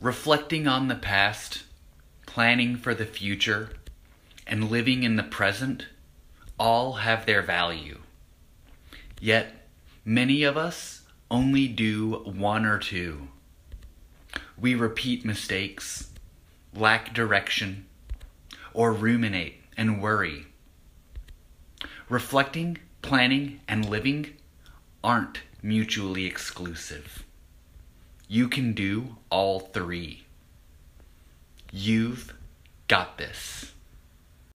Reflecting on the past, planning for the future, and living in the present all have their value. Yet, many of us only do one or two. We repeat mistakes, lack direction, or ruminate and worry. Reflecting, planning, and living aren't mutually exclusive. You can do all three. You've got this.